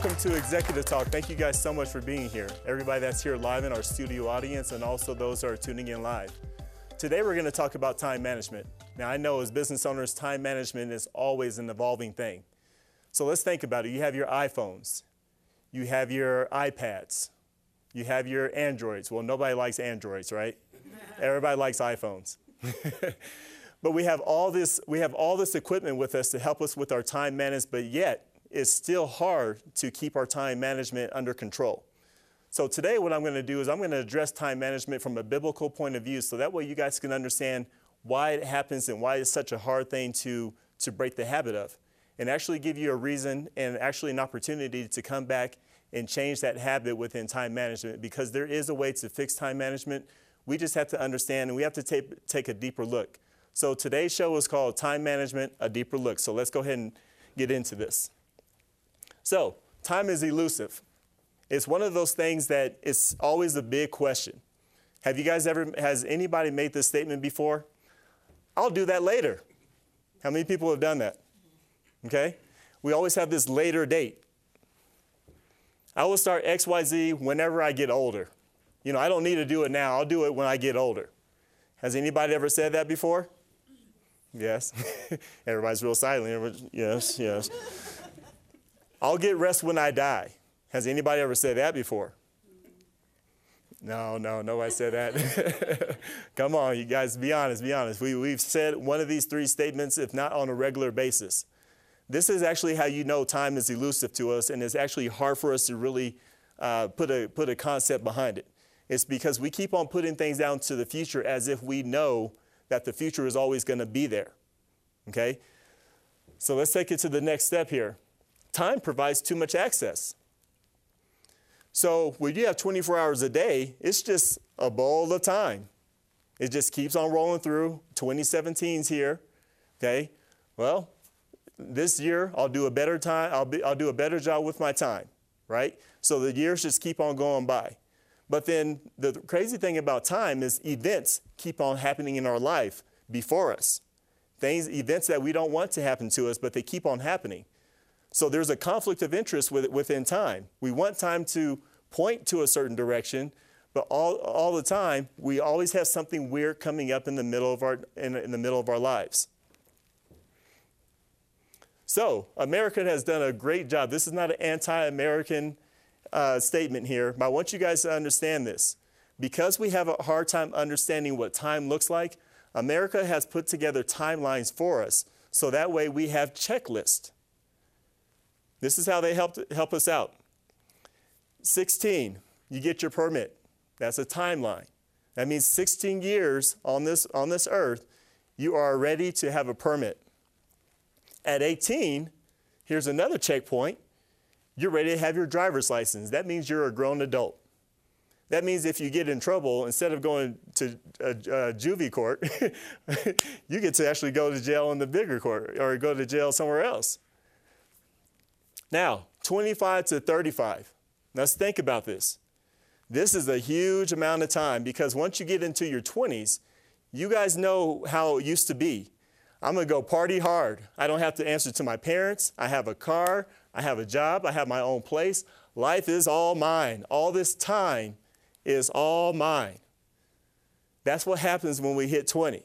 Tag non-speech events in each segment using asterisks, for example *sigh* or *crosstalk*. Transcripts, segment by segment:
welcome to Executive Talk. Thank you guys so much for being here. Everybody that's here live in our studio audience, and also those who are tuning in live. Today, we're going to talk about time management. Now, I know as business owners, time management is always an evolving thing. So let's think about it. You have your iPhones, you have your iPads, you have your Androids. Well, nobody likes Androids, right? *laughs* Everybody likes iPhones. *laughs* but we have all this we have all this equipment with us to help us with our time management, but yet it's still hard to keep our time management under control. So today what I'm going to do is I'm going to address time management from a biblical point of view so that way you guys can understand why it happens and why it's such a hard thing to to break the habit of and actually give you a reason and actually an opportunity to come back and change that habit within time management because there is a way to fix time management. We just have to understand and we have to take, take a deeper look. So today's show is called Time Management, a Deeper Look. So let's go ahead and get into this. So, time is elusive. It's one of those things that it's always a big question. Have you guys ever, has anybody made this statement before? I'll do that later. How many people have done that? Okay? We always have this later date. I will start XYZ whenever I get older. You know, I don't need to do it now. I'll do it when I get older. Has anybody ever said that before? Yes. *laughs* Everybody's real silent. Yes, yes. I'll get rest when I die. Has anybody ever said that before? No, no, nobody said that. *laughs* Come on, you guys, be honest, be honest. We, we've said one of these three statements, if not on a regular basis. This is actually how you know time is elusive to us, and it's actually hard for us to really uh, put, a, put a concept behind it. It's because we keep on putting things down to the future as if we know that the future is always going to be there. Okay? So let's take it to the next step here time provides too much access. So when you have 24 hours a day, it's just a bowl of time. It just keeps on rolling through. 2017's here. Okay. Well, this year I'll do a better time. I'll, be, I'll do a better job with my time. Right. So the years just keep on going by. But then the crazy thing about time is events keep on happening in our life before us. Things, events that we don't want to happen to us, but they keep on happening. So there's a conflict of interest with, within time. We want time to point to a certain direction, but all, all the time, we always have something weird coming up in the middle of our, in, in the middle of our lives. So, America has done a great job. This is not an anti American uh, statement here, but I want you guys to understand this. Because we have a hard time understanding what time looks like, America has put together timelines for us. So that way we have checklists. This is how they help, help us out. 16, you get your permit. That's a timeline. That means 16 years on this, on this earth, you are ready to have a permit. At 18, here's another checkpoint. You're ready to have your driver's license. That means you're a grown adult. That means if you get in trouble, instead of going to a, a juvie court, *laughs* you get to actually go to jail in the bigger court or go to jail somewhere else. Now, 25 to 35. Let's think about this. This is a huge amount of time because once you get into your 20s, you guys know how it used to be. I'm to go party hard. I don't have to answer to my parents. I have a car. I have a job. I have my own place. Life is all mine. All this time is all mine. That's what happens when we hit 20.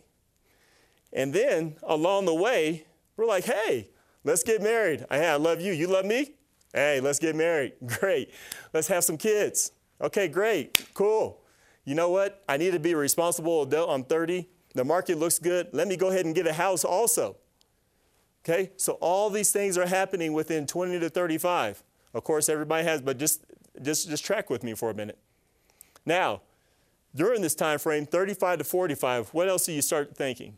And then along the way, we're like, hey, Let's get married. Hey, I love you. You love me? Hey, let's get married. *laughs* Great. Let's have some kids. Okay, great. Cool. You know what? I need to be a responsible adult. I'm 30. The market looks good. Let me go ahead and get a house also. Okay? So all these things are happening within 20 to 35. Of course, everybody has, but just just just track with me for a minute. Now, during this time frame, 35 to 45, what else do you start thinking?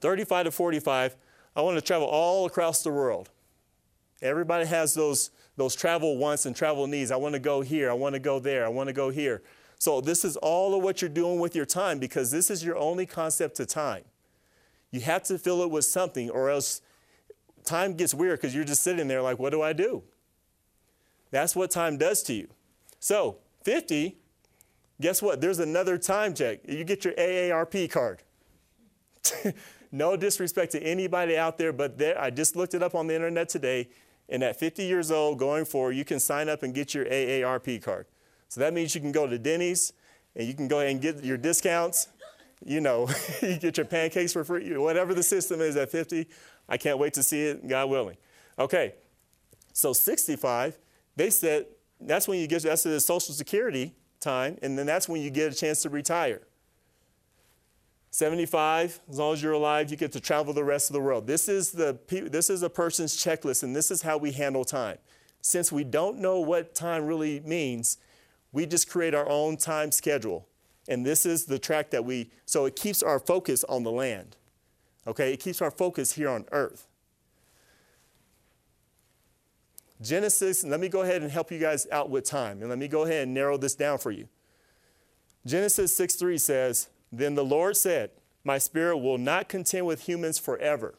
35 to 45, I want to travel all across the world. Everybody has those, those travel wants and travel needs. I want to go here. I want to go there. I want to go here. So, this is all of what you're doing with your time because this is your only concept of time. You have to fill it with something, or else time gets weird because you're just sitting there like, what do I do? That's what time does to you. So, 50, guess what? There's another time check. You get your AARP card. *laughs* No disrespect to anybody out there, but there, I just looked it up on the internet today. And at 50 years old, going forward, you can sign up and get your AARP card. So that means you can go to Denny's and you can go ahead and get your discounts. You know, *laughs* you get your pancakes for free, whatever the system is at 50. I can't wait to see it, God willing. Okay, so 65, they said that's when you get, that's the Social Security time, and then that's when you get a chance to retire. 75, as long as you're alive, you get to travel the rest of the world. This is, the, this is a person's checklist, and this is how we handle time. Since we don't know what time really means, we just create our own time schedule. And this is the track that we, so it keeps our focus on the land. Okay, it keeps our focus here on earth. Genesis, let me go ahead and help you guys out with time. And let me go ahead and narrow this down for you. Genesis 6 3 says, then the Lord said, My spirit will not contend with humans forever,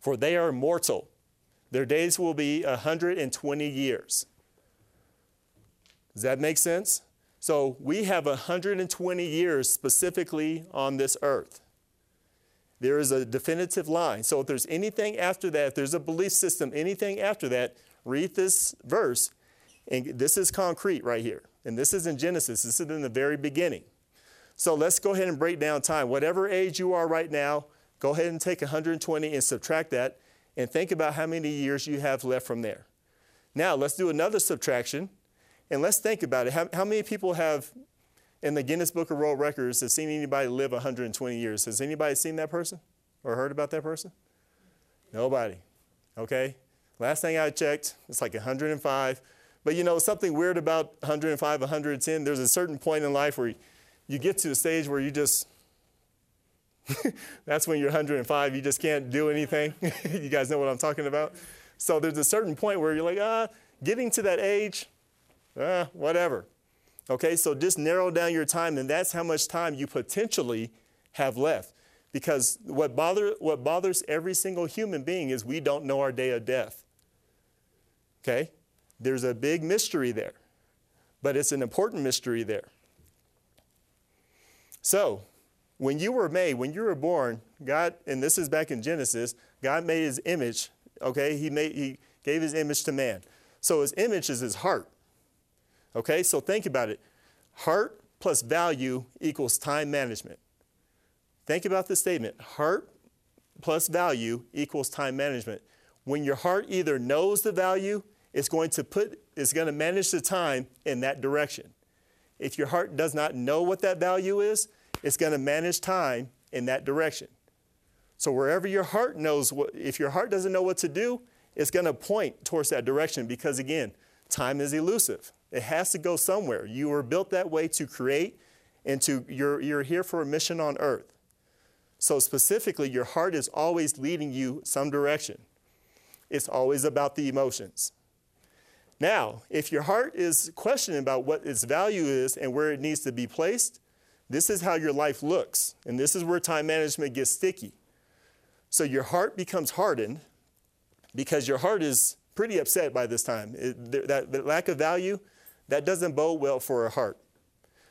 for they are mortal. Their days will be 120 years. Does that make sense? So we have 120 years specifically on this earth. There is a definitive line. So if there's anything after that, if there's a belief system, anything after that, read this verse. And this is concrete right here. And this is in Genesis, this is in the very beginning. So let's go ahead and break down time. Whatever age you are right now, go ahead and take 120 and subtract that and think about how many years you have left from there. Now, let's do another subtraction and let's think about it. How, how many people have, in the Guinness Book of World Records, have seen anybody live 120 years? Has anybody seen that person or heard about that person? Nobody. Okay? Last thing I checked, it's like 105. But you know, something weird about 105, 110, there's a certain point in life where you get to a stage where you just, *laughs* that's when you're 105, you just can't do anything. *laughs* you guys know what I'm talking about? So there's a certain point where you're like, ah, getting to that age, ah, whatever. Okay, so just narrow down your time, and that's how much time you potentially have left. Because what, bother, what bothers every single human being is we don't know our day of death. Okay? There's a big mystery there, but it's an important mystery there. So, when you were made, when you were born, God, and this is back in Genesis, God made his image, okay? He, made, he gave his image to man. So his image is his heart. Okay, so think about it. Heart plus value equals time management. Think about the statement heart plus value equals time management. When your heart either knows the value, it's going to put, it's going to manage the time in that direction. If your heart does not know what that value is, it's going to manage time in that direction. So wherever your heart knows what, if your heart doesn't know what to do, it's going to point towards that direction because again, time is elusive. It has to go somewhere. You were built that way to create and to you're, you're here for a mission on earth. So specifically, your heart is always leading you some direction. It's always about the emotions. Now, if your heart is questioning about what its value is and where it needs to be placed, this is how your life looks. And this is where time management gets sticky. So your heart becomes hardened because your heart is pretty upset by this time. It, that, that lack of value, that doesn't bode well for a heart.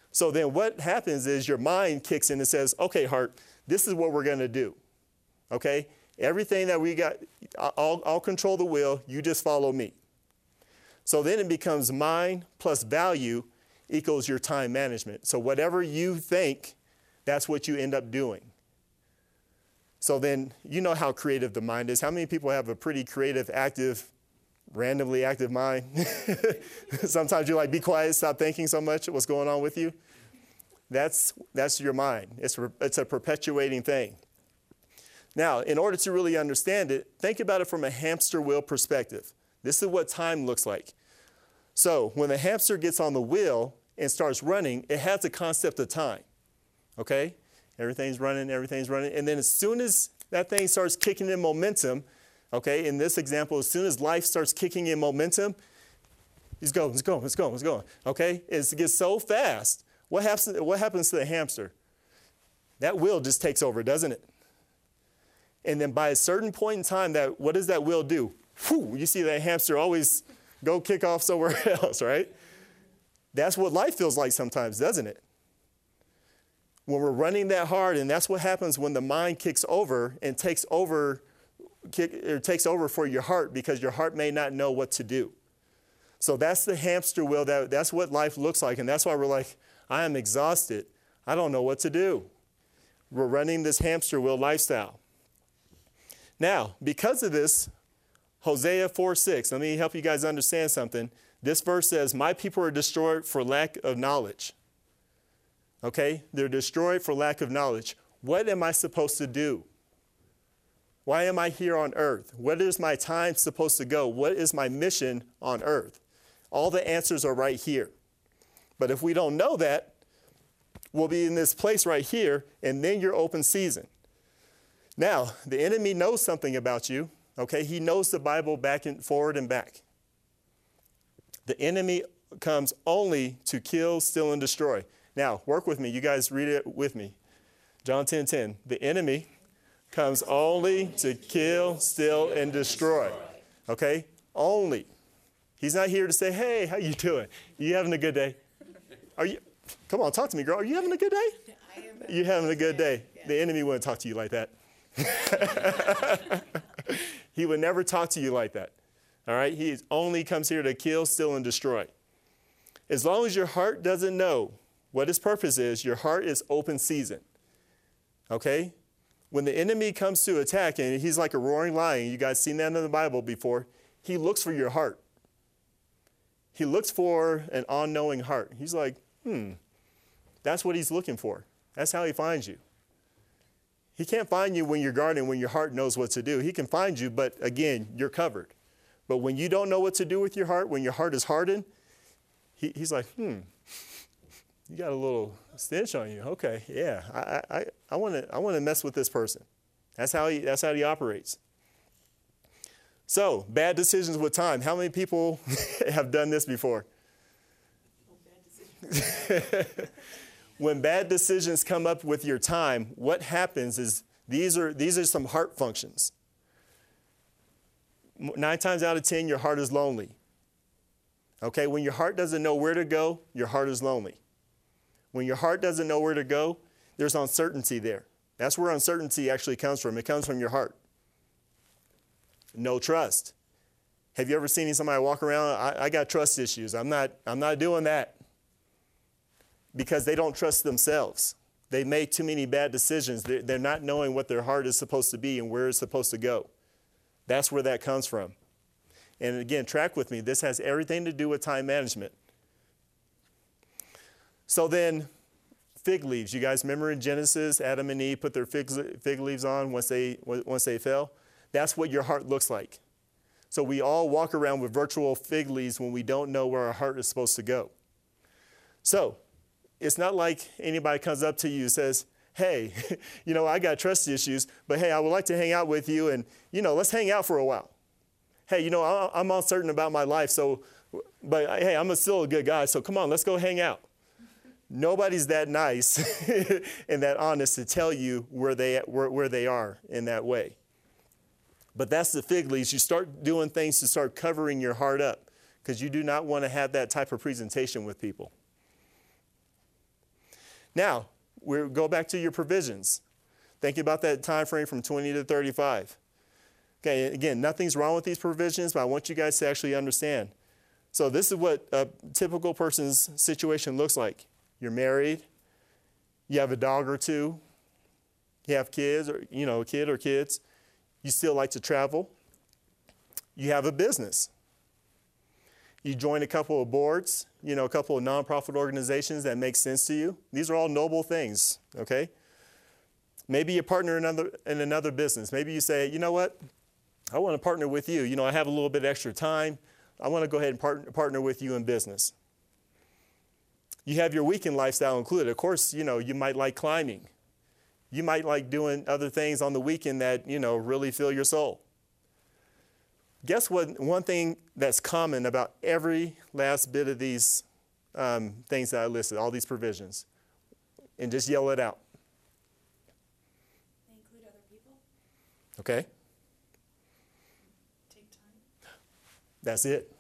So then what happens is your mind kicks in and says, okay, heart, this is what we're going to do. Okay? Everything that we got, I'll, I'll control the wheel. You just follow me. So then it becomes mind plus value equals your time management. So whatever you think, that's what you end up doing. So then you know how creative the mind is. How many people have a pretty creative, active, randomly active mind? *laughs* Sometimes you're like, be quiet, stop thinking so much. What's going on with you? That's, that's your mind. It's, it's a perpetuating thing. Now, in order to really understand it, think about it from a hamster wheel perspective. This is what time looks like. So when the hamster gets on the wheel and starts running, it has the concept of time. Okay? Everything's running, everything's running. And then as soon as that thing starts kicking in momentum, okay, in this example, as soon as life starts kicking in momentum, he's going, it's going, it's going, it's going. Okay? It gets so fast. What happens, what happens to the hamster? That wheel just takes over, doesn't it? And then by a certain point in time, that what does that wheel do? Whew, you see that hamster always go kick off somewhere *laughs* else, right? That's what life feels like sometimes, doesn't it? When we're running that hard, and that's what happens when the mind kicks over and takes over kick, or takes over for your heart because your heart may not know what to do. So that's the hamster wheel. That, that's what life looks like. And that's why we're like, I am exhausted. I don't know what to do. We're running this hamster wheel lifestyle. Now, because of this, Hosea 4 6, let me help you guys understand something. This verse says, My people are destroyed for lack of knowledge. Okay? They're destroyed for lack of knowledge. What am I supposed to do? Why am I here on earth? What is my time supposed to go? What is my mission on earth? All the answers are right here. But if we don't know that, we'll be in this place right here, and then you're open season. Now, the enemy knows something about you, okay? He knows the Bible back and forward and back. The enemy comes only to kill, steal, and destroy. Now, work with me. You guys read it with me. John 10 10. The enemy comes only to kill, steal, and destroy. Okay? Only. He's not here to say, hey, how you doing? You having a good day? Are you, come on, talk to me, girl. Are you having a good day? I am. You having a good day? The enemy wouldn't talk to you like that. *laughs* *laughs* he would never talk to you like that. All right? He only comes here to kill, steal, and destroy. As long as your heart doesn't know what his purpose is, your heart is open season. Okay? When the enemy comes to attack, and he's like a roaring lion, you guys seen that in the Bible before, he looks for your heart. He looks for an unknowing heart. He's like, hmm, that's what he's looking for. That's how he finds you. He can't find you when you're guarding, when your heart knows what to do. He can find you, but again, you're covered. But when you don't know what to do with your heart, when your heart is hardened, he, he's like, hmm, *laughs* you got a little stench on you. Okay, yeah, I, I, I want to I wanna mess with this person. That's how, he, that's how he operates. So, bad decisions with time. How many people *laughs* have done this before? *laughs* when bad decisions come up with your time, what happens is these are, these are some heart functions. Nine times out of 10, your heart is lonely. Okay, when your heart doesn't know where to go, your heart is lonely. When your heart doesn't know where to go, there's uncertainty there. That's where uncertainty actually comes from. It comes from your heart. No trust. Have you ever seen somebody walk around? I, I got trust issues. I'm not, I'm not doing that. Because they don't trust themselves. They make too many bad decisions. They're, not knowing what their heart is supposed to be and where it's supposed to go. That's where that comes from. And again, track with me. This has everything to do with time management. So then, fig leaves. You guys remember in Genesis, Adam and Eve put their fig, fig leaves on once they, once they fell? That's what your heart looks like. So we all walk around with virtual fig leaves when we don't know where our heart is supposed to go. So it's not like anybody comes up to you and says, hey, *laughs* you know, I got trust issues, but hey, I would like to hang out with you and, you know, let's hang out for a while. Hey, you know, I'm uncertain about my life, so, but hey, I'm still a good guy, so come on, let's go hang out. Nobody's that nice *laughs* and that honest to tell you where they, where, where they are in that way. But that's the fig leaves. You start doing things to start covering your heart up because you do not want to have that type of presentation with people. Now, we go back to your provisions. Think about that time frame from 20 to 35. Okay, again, nothing's wrong with these provisions, but I want you guys to actually understand. So this is what a typical person's situation looks like. You're married, you have a dog or two, you have kids or you know, a kid or kids, you still like to travel, you have a business. You join a couple of boards, you know, a couple of nonprofit organizations that make sense to you. These are all noble things, okay? Maybe you partner in another, in another business. Maybe you say, you know what? I want to partner with you. You know, I have a little bit extra time. I want to go ahead and part, partner with you in business. You have your weekend lifestyle included. Of course, you know, you might like climbing. You might like doing other things on the weekend that, you know, really fill your soul. Guess what? One thing that's common about every last bit of these um, things that I listed, all these provisions, and just yell it out. They include other people. Okay? Take time. That's it.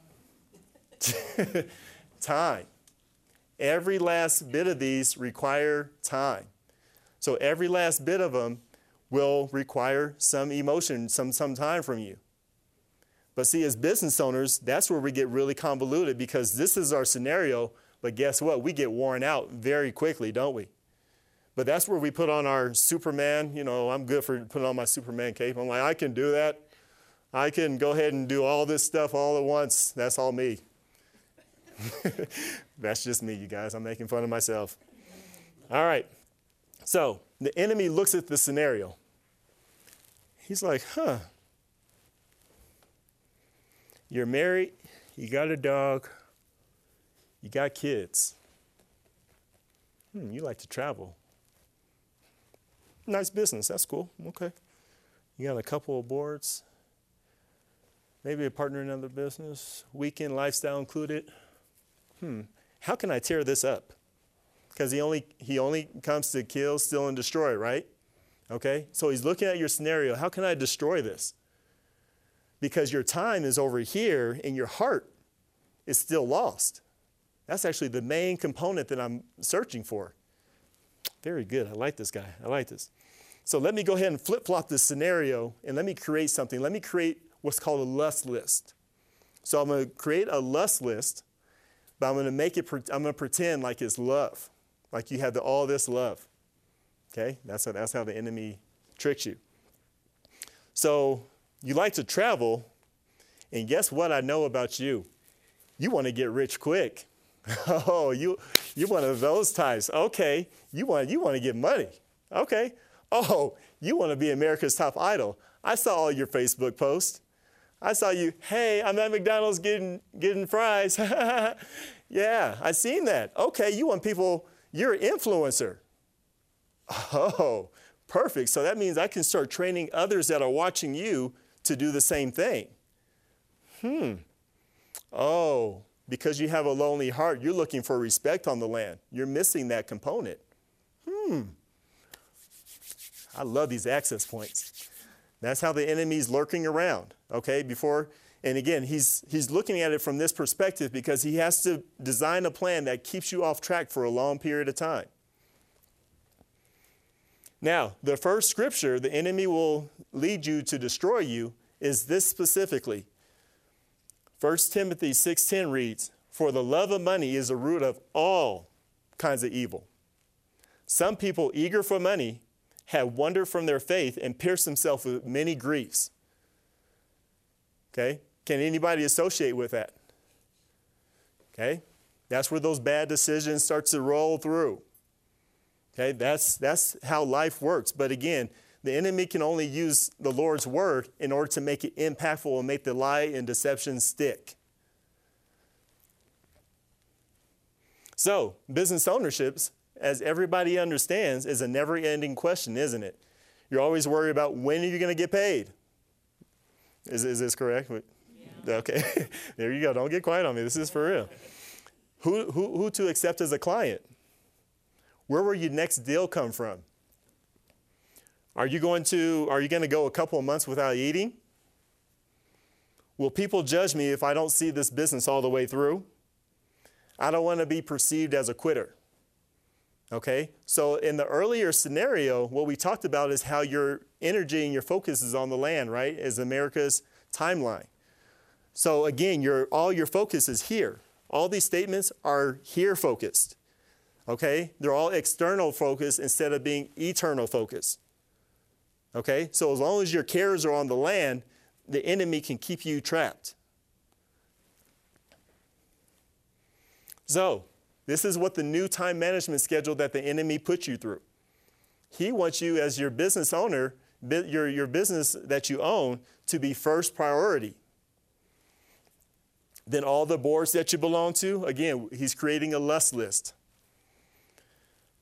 *laughs* time. Every last bit of these require time. So every last bit of them will require some emotion, some, some time from you. But see, as business owners, that's where we get really convoluted because this is our scenario, but guess what? We get worn out very quickly, don't we? But that's where we put on our Superman. You know, I'm good for putting on my Superman cape. I'm like, I can do that. I can go ahead and do all this stuff all at once. That's all me. *laughs* That's just me, you guys. I'm making fun of myself. All right. So the enemy looks at the scenario. He's like, huh. You're married, you got a dog, you got kids. Hmm, you like to travel. Nice business, that's cool. Okay. You got a couple of boards, maybe a partner in another business, weekend lifestyle included. Hmm, how can I tear this up? Because he only, he only comes to kill, steal, and destroy, right? Okay? So he's looking at your scenario. How can I destroy this? Because your time is over here and your heart is still lost. That's actually the main component that I'm searching for. Very good. I like this guy. I like this. So let me go ahead and flip flop this scenario and let me create something. Let me create what's called a lust list. So I'm going to create a lust list, but I'm going to make it, I'm going to pretend like it's love, like you have the, all this love. Okay? That's how, that's how the enemy tricks you. So you like to travel, and guess what I know about you? You want to get rich quick. *laughs* oh, you, you're one of those types. Okay, you want, you want to get money. Okay. Oh, you want to be America's top idol. I saw all your Facebook posts. I saw you, hey, I'm at McDonald's getting, getting fries. *laughs* yeah, I seen that. Okay, you want people, you're an influencer. Oh, perfect. So that means I can start training others that are watching you to do the same thing. Hmm. Oh, because you have a lonely heart, you're looking for respect on the land. You're missing that component. Hmm. I love these access points. That's how the enemy's lurking around, okay? Before, and again, he's, he's looking at it from this perspective because he has to design a plan that keeps you off track for a long period of time. Now, the first scripture the enemy will lead you to destroy you is this specifically. 1 Timothy 6:10 reads, "For the love of money is the root of all kinds of evil. Some people eager for money have wandered from their faith and pierced themselves with many griefs." Okay? Can anybody associate with that? Okay? That's where those bad decisions start to roll through. Okay, that's, that's how life works. But again, the enemy can only use the Lord's word in order to make it impactful and make the lie and deception stick. So, business ownerships, as everybody understands, is a never ending question, isn't it? You're always worried about when are you going to get paid? Is, is this correct? Yeah. Okay, *laughs* there you go. Don't get quiet on me. This is for real. Who, who, who to accept as a client? Where will your next deal come from? Are you going to are you going to go a couple of months without eating? Will people judge me if I don't see this business all the way through? I don't want to be perceived as a quitter. Okay? So in the earlier scenario, what we talked about is how your energy and your focus is on the land, right? Is America's timeline. So again, your all your focus is here. All these statements are here focused. Okay? They're all external focus instead of being eternal focus. Okay? So as long as your cares are on the land, the enemy can keep you trapped. So, this is what the new time management schedule that the enemy puts you through. He wants you, as your business owner, your, your business that you own, to be first priority. Then, all the boards that you belong to, again, he's creating a lust list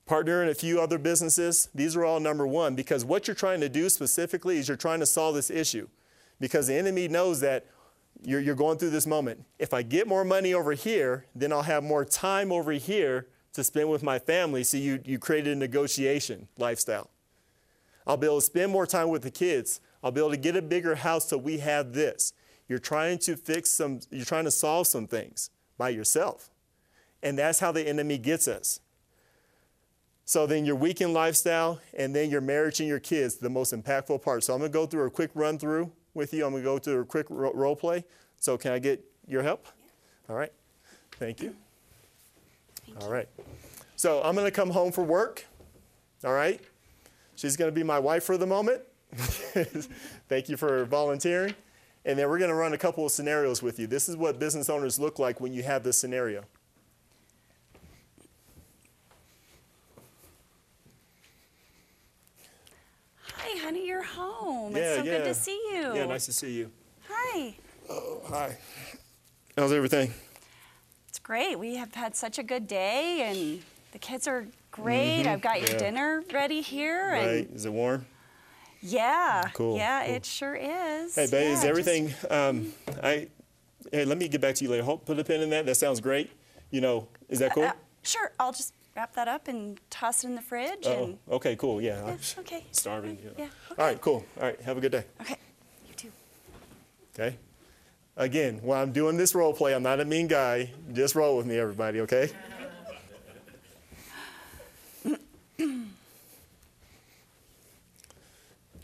partner in a few other businesses, these are all number one because what you're trying to do specifically is you're trying to solve this issue because the enemy knows that you're, you're going through this moment. If I get more money over here, then I'll have more time over here to spend with my family. So you, you created a negotiation lifestyle. I'll be able to spend more time with the kids. I'll be able to get a bigger house so we have this. You're trying to fix some, you're trying to solve some things by yourself. And that's how the enemy gets us. So then your weekend lifestyle, and then your marriage and your kids, the most impactful part. So I'm going to go through a quick run through with you. I'm going to go through a quick ro- role play. So can I get your help? All right. Thank you. All right. So I'm going to come home for work. All right. She's going to be my wife for the moment. *laughs* Thank you for volunteering. And then we're going to run a couple of scenarios with you. This is what business owners look like when you have this scenario. Hi, honey, you're home. Yeah, it's so yeah. good to see you. Yeah, nice to see you. Hi. Oh, hi. How's everything? It's great. We have had such a good day, and the kids are great. I've got your yeah. dinner ready here, Right? and Is it warm? yeah, Cool, yeah, cool. it sure is. Hey, babe, Yeah, is just- everything? Um, I. Hey, let me get back to you later. Hope put a pin in that. That sounds great. You know, is that cool? Uh, sure. I'll just wrap that up and toss it in the fridge. Oh, and okay, cool. Yeah. yeah, I'm okay. *laughs* starving. Know. Yeah. All right, cool. All right, have a good day. Okay. You too. Okay. Again, while I'm doing this role play, I'm not a mean guy. Just roll with me, everybody. Okay. *clears throat*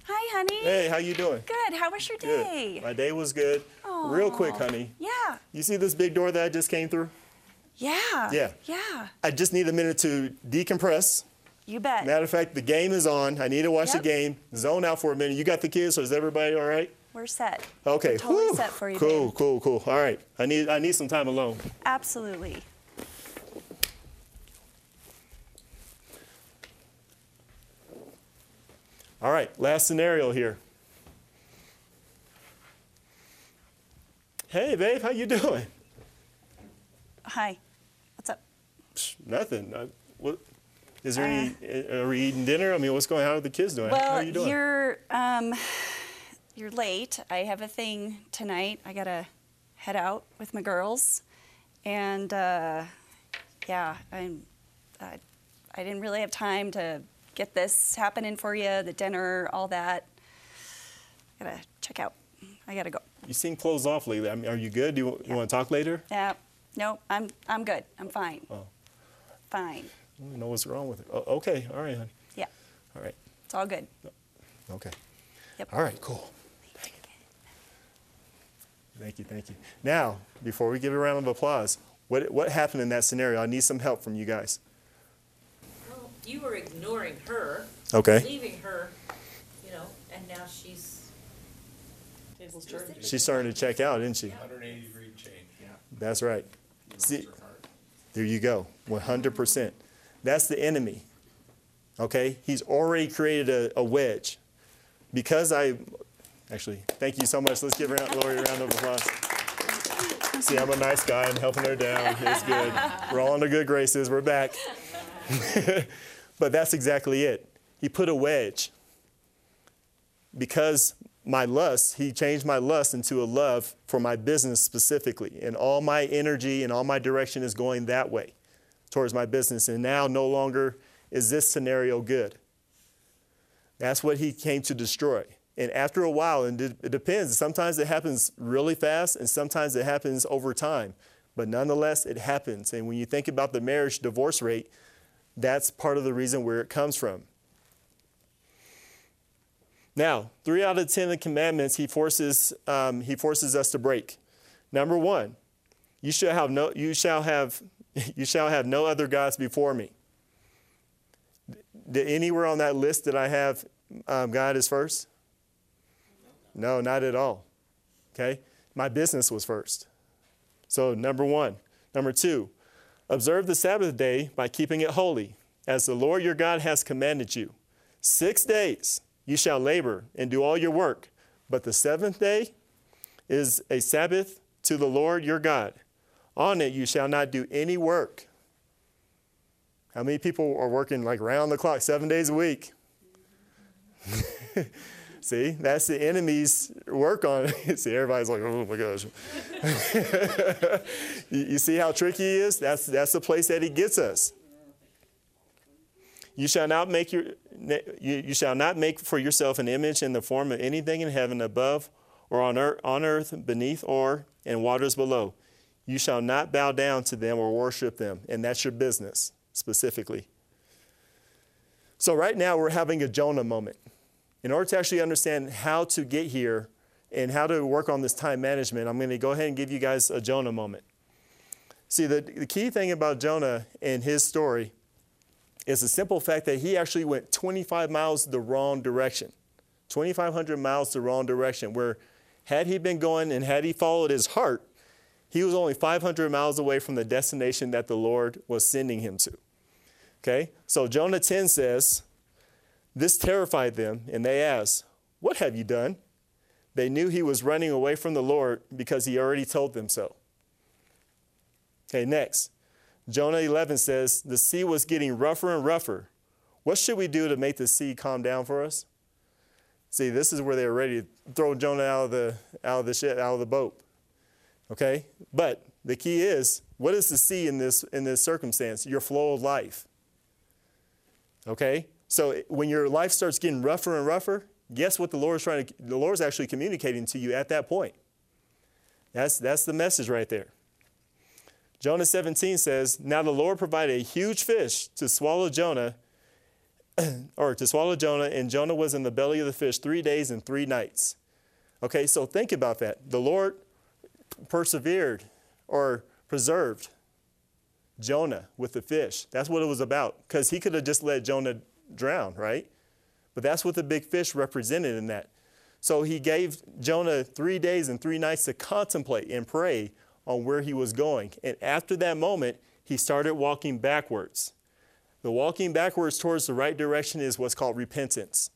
Hi, honey. Hey, how you doing? Good. How was your day? Good. day? My day was good. Real quick, honey. Yeah. You see this big door that I just came through? Yeah. Yeah. Yeah. I just need a minute to decompress. You bet. Matter of fact, the game is on. I need to watch Yep. the game. Zone out for a minute. You got the kids, so is everybody all right? We're set. Okay. We're totally whew. set for you. Cool, babe. cool, cool. All right. I need I need some time alone. Absolutely. All right. Last scenario here. Hey, babe, how you doing? Hi. What's up? Psh, Nothing. I, what? Is there any? Are we eating dinner? I mean, what's going? on? How are the kids doing? how Uh, are you doing? you're um, you're late. I have a thing tonight. I gotta head out with my girls, and uh, yeah, I'm. I, I didn't really have time to get this happening for you. The dinner, all that. I Gotta check out. I gotta go. You seem closed off lately. I mean, are you good? Do you, you want to talk later? Yeah. No, I'm I'm good. I'm fine. Oh. Fine. I don't know what's wrong with it. Oh, okay. All right, honey. Yeah. All right. It's all good. Okay. Yep. All right. Cool. Thank you. Thank you. Now, before we give a round of applause, what what happened in that scenario? I need some help from you guys. Well, you were ignoring her. Okay. Leaving her, you know, and now she's. Tables turned. She's starting to check out, isn't she? 180 degree change, yeah. That's right. See, Her heart. There you go. 100%. That's the enemy. Okay? He's already created a, a wedge. Because I, actually, thank you so much. Let's give round, Lori a round of applause. See, I'm a nice guy. I'm helping her down. It's good. We're all in the good graces. We're back. *laughs* but that's exactly it. He put a wedge. Because my lust, he changed my lust into a love for my business specifically. And all my energy and all my direction is going that way towards my business. And now no longer is this scenario good. That's what he came to destroy. And after a while, and it depends, sometimes it happens really fast and sometimes it happens over time. But nonetheless, it happens. And when you think about the marriage divorce rate, that's part of the reason where it comes from. Now, three out of ten of the commandments he forces um, he forces us to break. Number one, you shall have no you shall have *laughs* you shall have no other gods before me. Did anywhere on that list that I have um, God is first? No, not at all. Okay, my business was first. So number one. Number two, observe the Sabbath day by keeping it holy, as the Lord your God has commanded you. Six days you shall labor and do all your work, but the seventh day is a Sabbath to the Lord your God. On it you shall not do any work. How many people are working like round the clock, seven days a week? *laughs* See, that's the enemy's work on it. *laughs* see, everybody's like, oh my gosh. *laughs* you, see how tricky he is? That's, that's the place that he gets us. You shall not make your you, shall not make for yourself an image in the form of anything in heaven above or on earth, on earth beneath or in waters below. You shall not bow down to them or worship them, and that's your business specifically. So, right now, we're having a Jonah moment. In order to actually understand how to get here and how to work on this time management, I'm going to go ahead and give you guys a Jonah moment. See, the, the key thing about Jonah and his story is the simple fact that he actually went 25 miles the wrong direction, 2,500 miles the wrong direction, where had he been going and had he followed his heart, he was only 500 miles away from the destination that the Lord was sending him to. Okay? So Jonah 10 says, This terrified them, and they asked, What have you done? They knew he was running away from the Lord because he already told them so. Okay, next. Jonah 11 says, The sea was getting rougher and rougher. What should we do to make the sea calm down for us? See, this is where they were ready to throw Jonah out of the, out of the, ship, out of the boat. Okay? But the key is, what is the sea in this, in this circumstance? Your flow of life. Okay? So when your life starts getting rougher and rougher, guess what the Lord is trying to, the Lord's actually communicating to you at that point. That's, that's the message right there. Jonah 17 says, Now the Lord provided a huge fish to swallow Jonah, *clears throat* or to swallow Jonah, and Jonah was in the belly of the fish three days and three nights. Okay, so think about that. The Lord persevered or preserved Jonah with the fish. That's what it was about, because he could have just let Jonah drown, right? But that's what the big fish represented in that. So he gave Jonah three days and three nights to contemplate and pray on where he was going. And after that moment, he started walking backwards. The walking backwards towards the right direction is what's called repentance.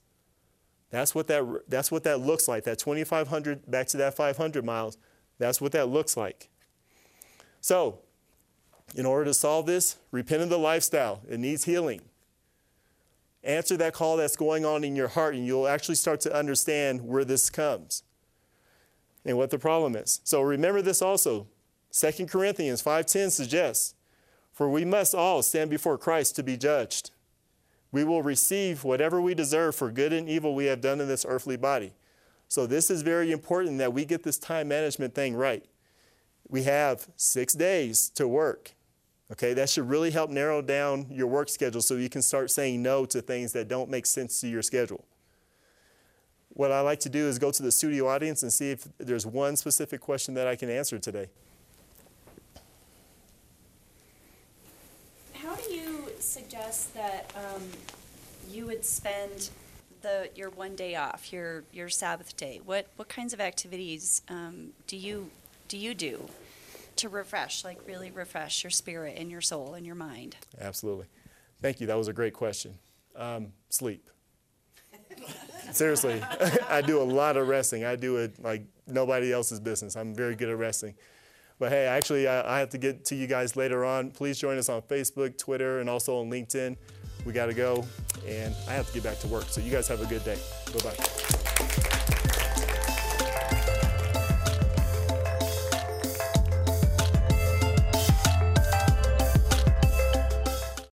That's what that, that's what that looks like. That 2,500 back to that 500 miles, that's what that looks like. So, in order to solve this, repent of the lifestyle. It needs healing. Answer that call that's going on in your heart, and you'll actually start to understand where this comes and what the problem is. So remember this also. 2 Corinthians 5:10 suggests, "For we must all stand before Christ to be judged. We will receive whatever we deserve for good and evil we have done in this earthly body." So this is very important that we get this time management thing right. We have 6 days to work. Okay, that should really help narrow down your work schedule so you can start saying no to things that don't make sense to your schedule. What I like to do is go to the studio audience and see if there's one specific question that I can answer today. How do you suggest that um, you would spend the your one day off, your your Sabbath day? What what kinds of activities um, do you do you do to refresh, like really refresh your spirit and your soul and your mind? Absolutely. Thank you. That was a great question. Um, sleep. *laughs* Seriously, *laughs* I do a lot of resting. I do it like nobody else's business. I'm very good at resting. But hey, actually, I, I have to get to you guys later on. Please join us on Facebook, Twitter, and also on LinkedIn. We got to go, and I have to get back to work. So you guys have a good day. Bye bye.